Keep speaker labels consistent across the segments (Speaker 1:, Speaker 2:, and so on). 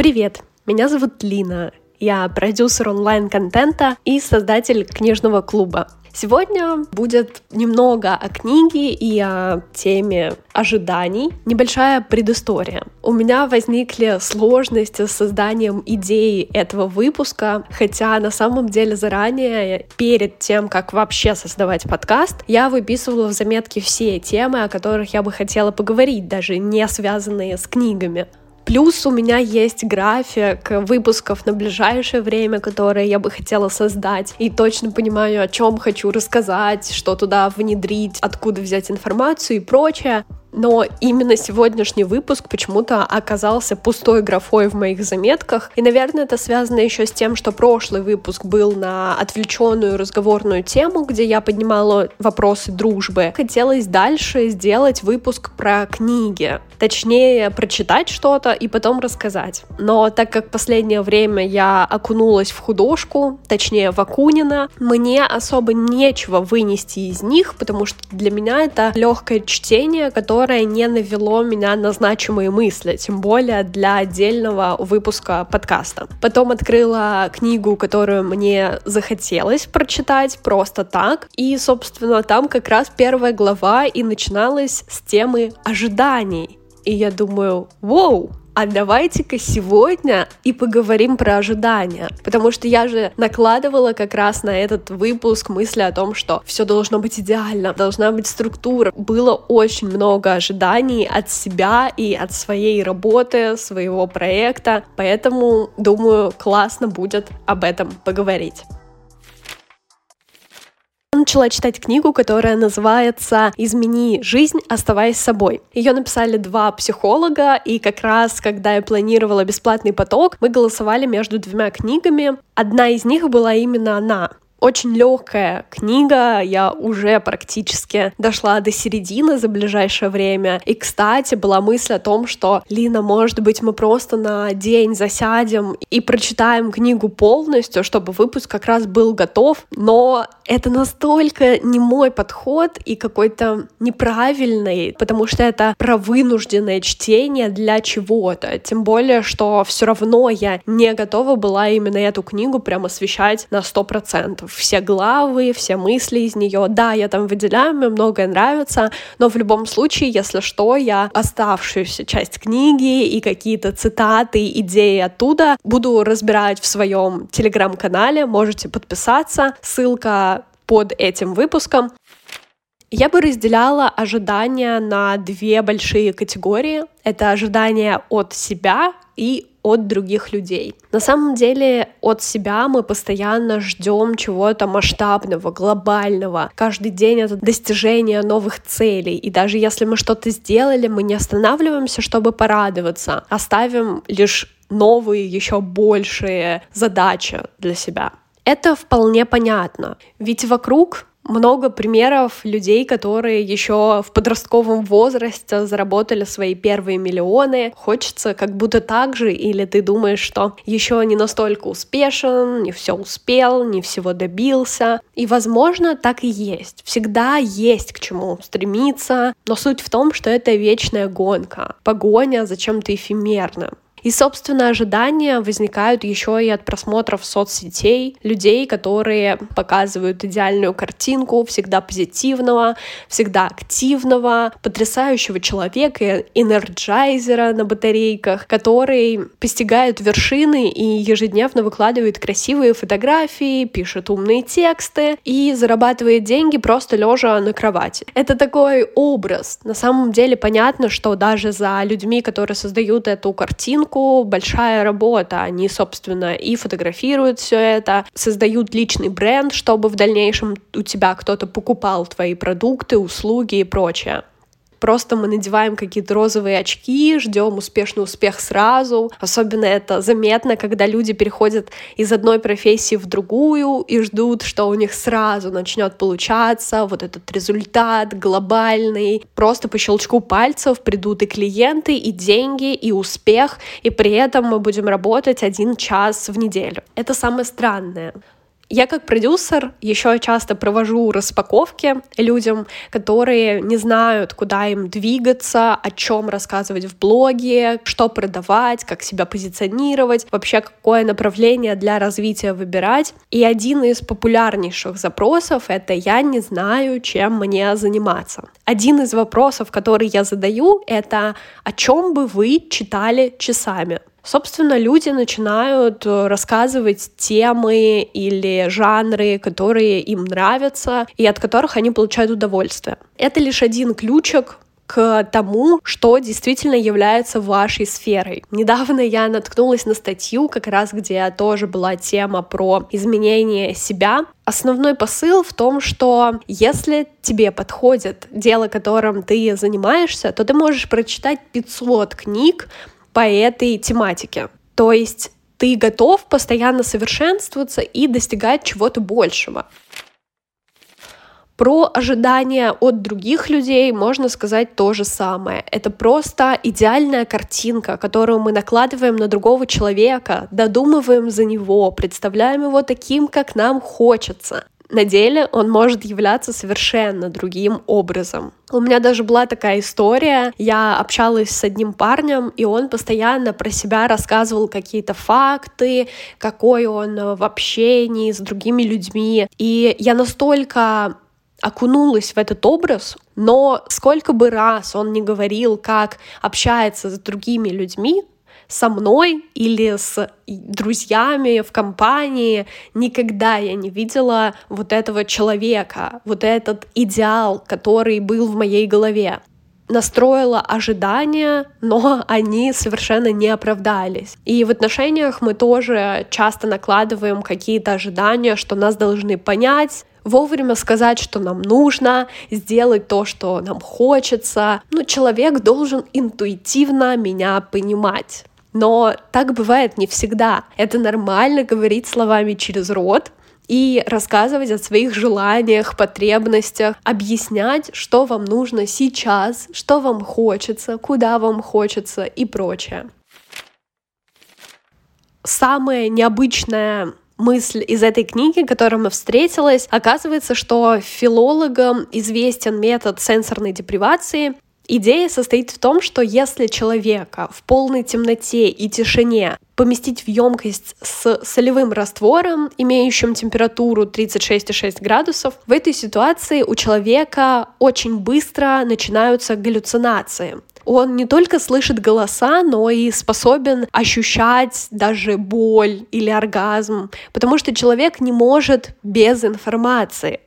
Speaker 1: Привет, меня зовут Лина. Я продюсер онлайн-контента и создатель книжного клуба. Сегодня будет немного о книге и о теме ожиданий, небольшая предыстория. У меня возникли сложности с созданием идеи этого выпуска, хотя на самом деле заранее, перед тем, как вообще создавать подкаст, я выписывала в заметки все темы, о которых я бы хотела поговорить, даже не связанные с книгами. Плюс у меня есть график выпусков на ближайшее время, которые я бы хотела создать, и точно понимаю, о чем хочу рассказать, что туда внедрить, откуда взять информацию и прочее. Но именно сегодняшний выпуск почему-то оказался пустой графой в моих заметках. И, наверное, это связано еще с тем, что прошлый выпуск был на отвлеченную разговорную тему, где я поднимала вопросы дружбы. Хотелось дальше сделать выпуск про книги. Точнее, прочитать что-то и потом рассказать. Но так как последнее время я окунулась в художку, точнее в Акунина, мне особо нечего вынести из них, потому что для меня это легкое чтение, которое которое не навело меня на значимые мысли, тем более для отдельного выпуска подкаста. Потом открыла книгу, которую мне захотелось прочитать просто так, и, собственно, там как раз первая глава и начиналась с темы ожиданий. И я думаю, вау, а давайте-ка сегодня и поговорим про ожидания. Потому что я же накладывала как раз на этот выпуск мысли о том, что все должно быть идеально, должна быть структура. Было очень много ожиданий от себя и от своей работы, своего проекта, поэтому, думаю, классно будет об этом поговорить начала читать книгу, которая называется «Измени жизнь, оставаясь собой». Ее написали два психолога, и как раз, когда я планировала бесплатный поток, мы голосовали между двумя книгами. Одна из них была именно она. Очень легкая книга, я уже практически дошла до середины за ближайшее время. И, кстати, была мысль о том, что, Лина, может быть, мы просто на день засядем и прочитаем книгу полностью, чтобы выпуск как раз был готов. Но это настолько не мой подход и какой-то неправильный, потому что это про вынужденное чтение для чего-то. Тем более, что все равно я не готова была именно эту книгу прямо освещать на сто процентов все главы, все мысли из нее. Да, я там выделяю, мне многое нравится, но в любом случае, если что, я оставшуюся часть книги и какие-то цитаты, идеи оттуда буду разбирать в своем телеграм-канале. Можете подписаться. Ссылка под этим выпуском. Я бы разделяла ожидания на две большие категории. Это ожидания от себя и от других людей. На самом деле от себя мы постоянно ждем чего-то масштабного, глобального. Каждый день это достижение новых целей. И даже если мы что-то сделали, мы не останавливаемся, чтобы порадоваться, оставим лишь новые, еще большие задачи для себя. Это вполне понятно, ведь вокруг много примеров людей, которые еще в подростковом возрасте заработали свои первые миллионы. Хочется как будто так же, или ты думаешь, что еще не настолько успешен, не все успел, не всего добился. И, возможно, так и есть. Всегда есть к чему стремиться, но суть в том, что это вечная гонка, погоня за чем-то эфемерным. И, собственно, ожидания возникают еще и от просмотров соцсетей, людей, которые показывают идеальную картинку, всегда позитивного, всегда активного, потрясающего человека, энерджайзера на батарейках, который постигает вершины и ежедневно выкладывает красивые фотографии, пишет умные тексты и зарабатывает деньги просто лежа на кровати. Это такой образ. На самом деле понятно, что даже за людьми, которые создают эту картинку, съемку большая работа. Они, собственно, и фотографируют все это, создают личный бренд, чтобы в дальнейшем у тебя кто-то покупал твои продукты, услуги и прочее. Просто мы надеваем какие-то розовые очки, ждем успешный успех сразу. Особенно это заметно, когда люди переходят из одной профессии в другую и ждут, что у них сразу начнет получаться вот этот результат глобальный. Просто по щелчку пальцев придут и клиенты, и деньги, и успех, и при этом мы будем работать один час в неделю. Это самое странное. Я как продюсер еще часто провожу распаковки людям, которые не знают, куда им двигаться, о чем рассказывать в блоге, что продавать, как себя позиционировать, вообще какое направление для развития выбирать. И один из популярнейших запросов — это «я не знаю, чем мне заниматься». Один из вопросов, который я задаю, это «о чем бы вы читали часами?» Собственно, люди начинают э, рассказывать темы или жанры, которые им нравятся и от которых они получают удовольствие. Это лишь один ключик к тому, что действительно является вашей сферой. Недавно я наткнулась на статью, как раз где тоже была тема про изменение себя. Основной посыл в том, что если тебе подходит дело, которым ты занимаешься, то ты можешь прочитать 500 книг по этой тематике. То есть ты готов постоянно совершенствоваться и достигать чего-то большего. Про ожидания от других людей можно сказать то же самое. Это просто идеальная картинка, которую мы накладываем на другого человека, додумываем за него, представляем его таким, как нам хочется на деле он может являться совершенно другим образом. У меня даже была такая история. Я общалась с одним парнем, и он постоянно про себя рассказывал какие-то факты, какой он в общении с другими людьми. И я настолько окунулась в этот образ, но сколько бы раз он не говорил, как общается с другими людьми, со мной или с друзьями в компании, никогда я не видела вот этого человека, вот этот идеал, который был в моей голове настроила ожидания, но они совершенно не оправдались. И в отношениях мы тоже часто накладываем какие-то ожидания, что нас должны понять, вовремя сказать, что нам нужно, сделать то, что нам хочется. Ну, человек должен интуитивно меня понимать. Но так бывает не всегда. Это нормально говорить словами через рот, и рассказывать о своих желаниях, потребностях, объяснять, что вам нужно сейчас, что вам хочется, куда вам хочется и прочее. Самая необычная мысль из этой книги, которая мы встретилась, оказывается, что филологам известен метод сенсорной депривации, Идея состоит в том, что если человека в полной темноте и тишине поместить в емкость с солевым раствором, имеющим температуру 36,6 градусов, в этой ситуации у человека очень быстро начинаются галлюцинации. Он не только слышит голоса, но и способен ощущать даже боль или оргазм, потому что человек не может без информации.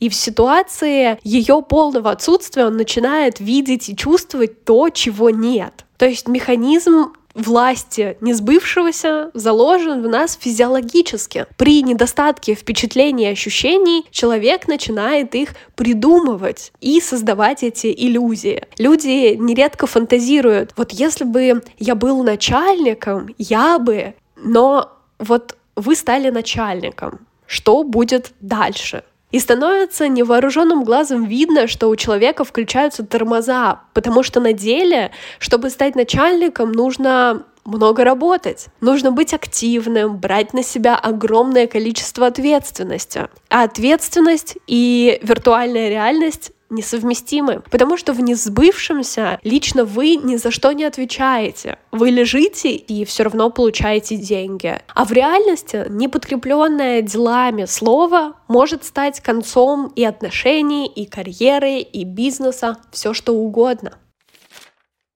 Speaker 1: И в ситуации ее полного отсутствия он начинает видеть и чувствовать то, чего нет. То есть механизм власти несбывшегося заложен в нас физиологически. При недостатке впечатлений и ощущений человек начинает их придумывать и создавать эти иллюзии. Люди нередко фантазируют, вот если бы я был начальником, я бы... Но вот вы стали начальником, что будет дальше? И становится невооруженным глазом видно, что у человека включаются тормоза, потому что на деле, чтобы стать начальником, нужно много работать. Нужно быть активным, брать на себя огромное количество ответственности. А ответственность и виртуальная реальность несовместимы, потому что в несбывшемся лично вы ни за что не отвечаете. Вы лежите и все равно получаете деньги. А в реальности неподкрепленное делами слово может стать концом и отношений, и карьеры, и бизнеса, все что угодно.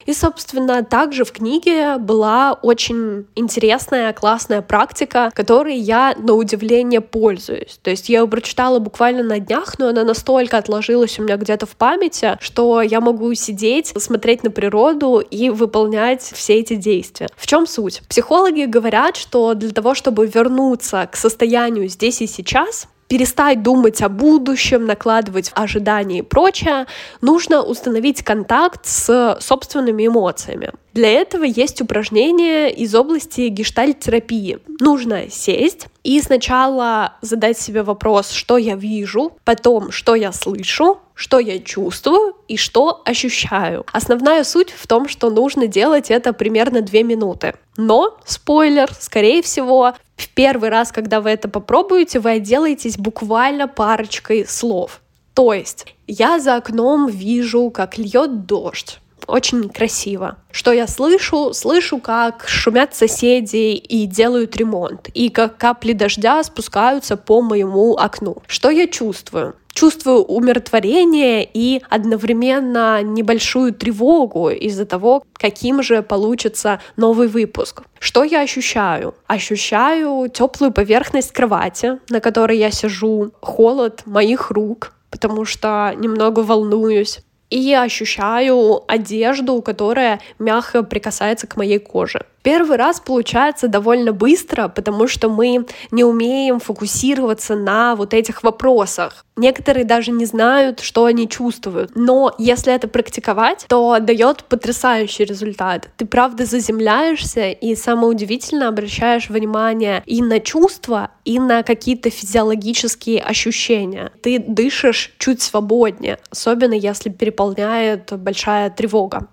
Speaker 1: И, собственно, также в книге была очень интересная, классная практика, которой я, на удивление, пользуюсь. То есть я ее прочитала буквально на днях, но она настолько отложилась у меня где-то в памяти, что я могу сидеть, смотреть на природу и выполнять все эти действия. В чем суть? Психологи говорят, что для того, чтобы вернуться к состоянию здесь и сейчас, перестать думать о будущем, накладывать ожидания и прочее, нужно установить контакт с собственными эмоциями. Для этого есть упражнение из области гештальт-терапии. Нужно сесть и сначала задать себе вопрос, что я вижу, потом, что я слышу, что я чувствую и что ощущаю. Основная суть в том, что нужно делать это примерно две минуты. Но, спойлер, скорее всего, В первый раз, когда вы это попробуете, вы отделаетесь буквально парочкой слов. То есть я за окном вижу, как льет дождь очень красиво. Что я слышу? Слышу, как шумят соседи и делают ремонт, и как капли дождя спускаются по моему окну. Что я чувствую? Чувствую умиротворение и одновременно небольшую тревогу из-за того, каким же получится новый выпуск. Что я ощущаю? Ощущаю теплую поверхность кровати, на которой я сижу, холод моих рук, потому что немного волнуюсь и ощущаю одежду, которая мягко прикасается к моей коже. Первый раз получается довольно быстро, потому что мы не умеем фокусироваться на вот этих вопросах. Некоторые даже не знают, что они чувствуют. Но если это практиковать, то дает потрясающий результат. Ты правда заземляешься и самое удивительное обращаешь внимание и на чувства, и на какие-то физиологические ощущения. Ты дышишь чуть свободнее, особенно если переполняет большая тревога.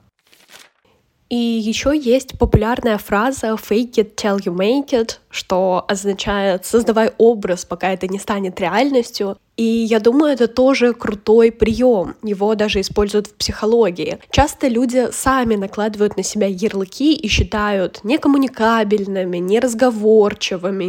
Speaker 1: И еще есть популярная фраза fake it till you make it, что означает создавай образ, пока это не станет реальностью. И я думаю, это тоже крутой прием. Его даже используют в психологии. Часто люди сами накладывают на себя ярлыки и считают некоммуникабельными, неразговорчивыми,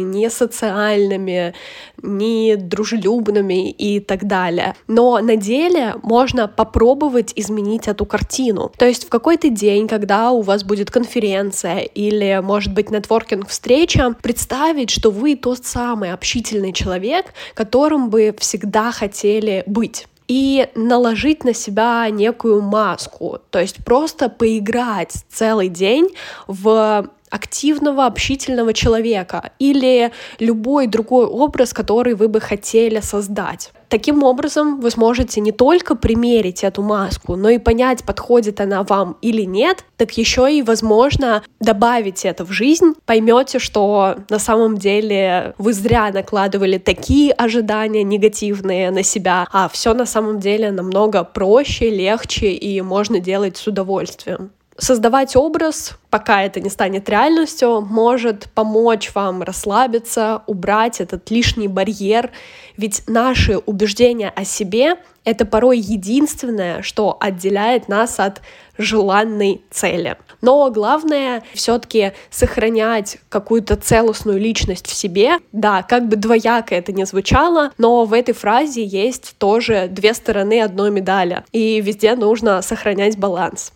Speaker 1: не дружелюбными и так далее. Но на деле можно попробовать изменить эту картину. То есть в какой-то день, когда у вас будет конференция или, может быть, нетворкинг-встреча, представить, что вы тот самый общительный человек, которым бы всегда хотели быть и наложить на себя некую маску, то есть просто поиграть целый день в активного, общительного человека или любой другой образ, который вы бы хотели создать. Таким образом, вы сможете не только примерить эту маску, но и понять, подходит она вам или нет, так еще и, возможно, добавить это в жизнь, поймете, что на самом деле вы зря накладывали такие ожидания негативные на себя, а все на самом деле намного проще, легче и можно делать с удовольствием. Создавать образ, пока это не станет реальностью, может помочь вам расслабиться, убрать этот лишний барьер, ведь наши убеждения о себе — это порой единственное, что отделяет нас от желанной цели. Но главное все-таки сохранять какую-то целостную личность в себе. Да, как бы двояко это ни звучало, но в этой фразе есть тоже две стороны одной медали. И везде нужно сохранять баланс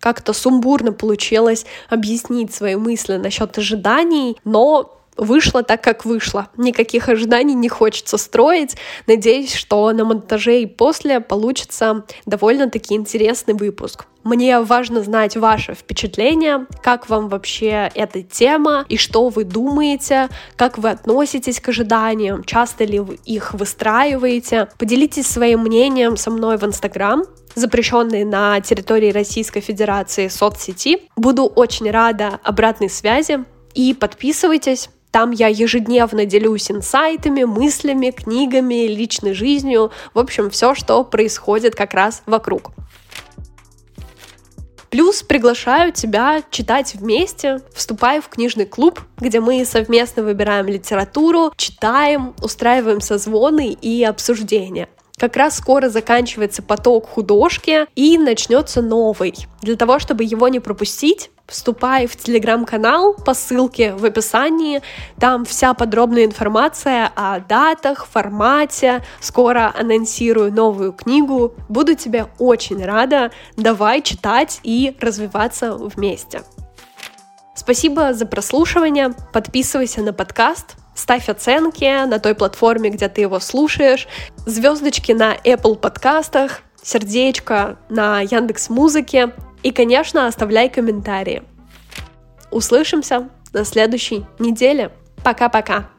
Speaker 1: как-то сумбурно получилось объяснить свои мысли насчет ожиданий, но вышло так, как вышло. Никаких ожиданий не хочется строить. Надеюсь, что на монтаже и после получится довольно-таки интересный выпуск. Мне важно знать ваше впечатление, как вам вообще эта тема и что вы думаете, как вы относитесь к ожиданиям, часто ли вы их выстраиваете. Поделитесь своим мнением со мной в Инстаграм, запрещенной на территории Российской Федерации соцсети. Буду очень рада обратной связи и подписывайтесь. Там я ежедневно делюсь инсайтами, мыслями, книгами, личной жизнью, в общем, все, что происходит как раз вокруг. Плюс приглашаю тебя читать вместе, вступая в книжный клуб, где мы совместно выбираем литературу, читаем, устраиваем созвоны и обсуждения. Как раз скоро заканчивается поток художки и начнется новый. Для того, чтобы его не пропустить, вступай в телеграм-канал по ссылке в описании. Там вся подробная информация о датах, формате. Скоро анонсирую новую книгу. Буду тебе очень рада. Давай читать и развиваться вместе. Спасибо за прослушивание. Подписывайся на подкаст. Ставь оценки на той платформе, где ты его слушаешь. Звездочки на Apple подкастах. Сердечко на Яндекс Музыке и, конечно, оставляй комментарии. Услышимся на следующей неделе. Пока-пока.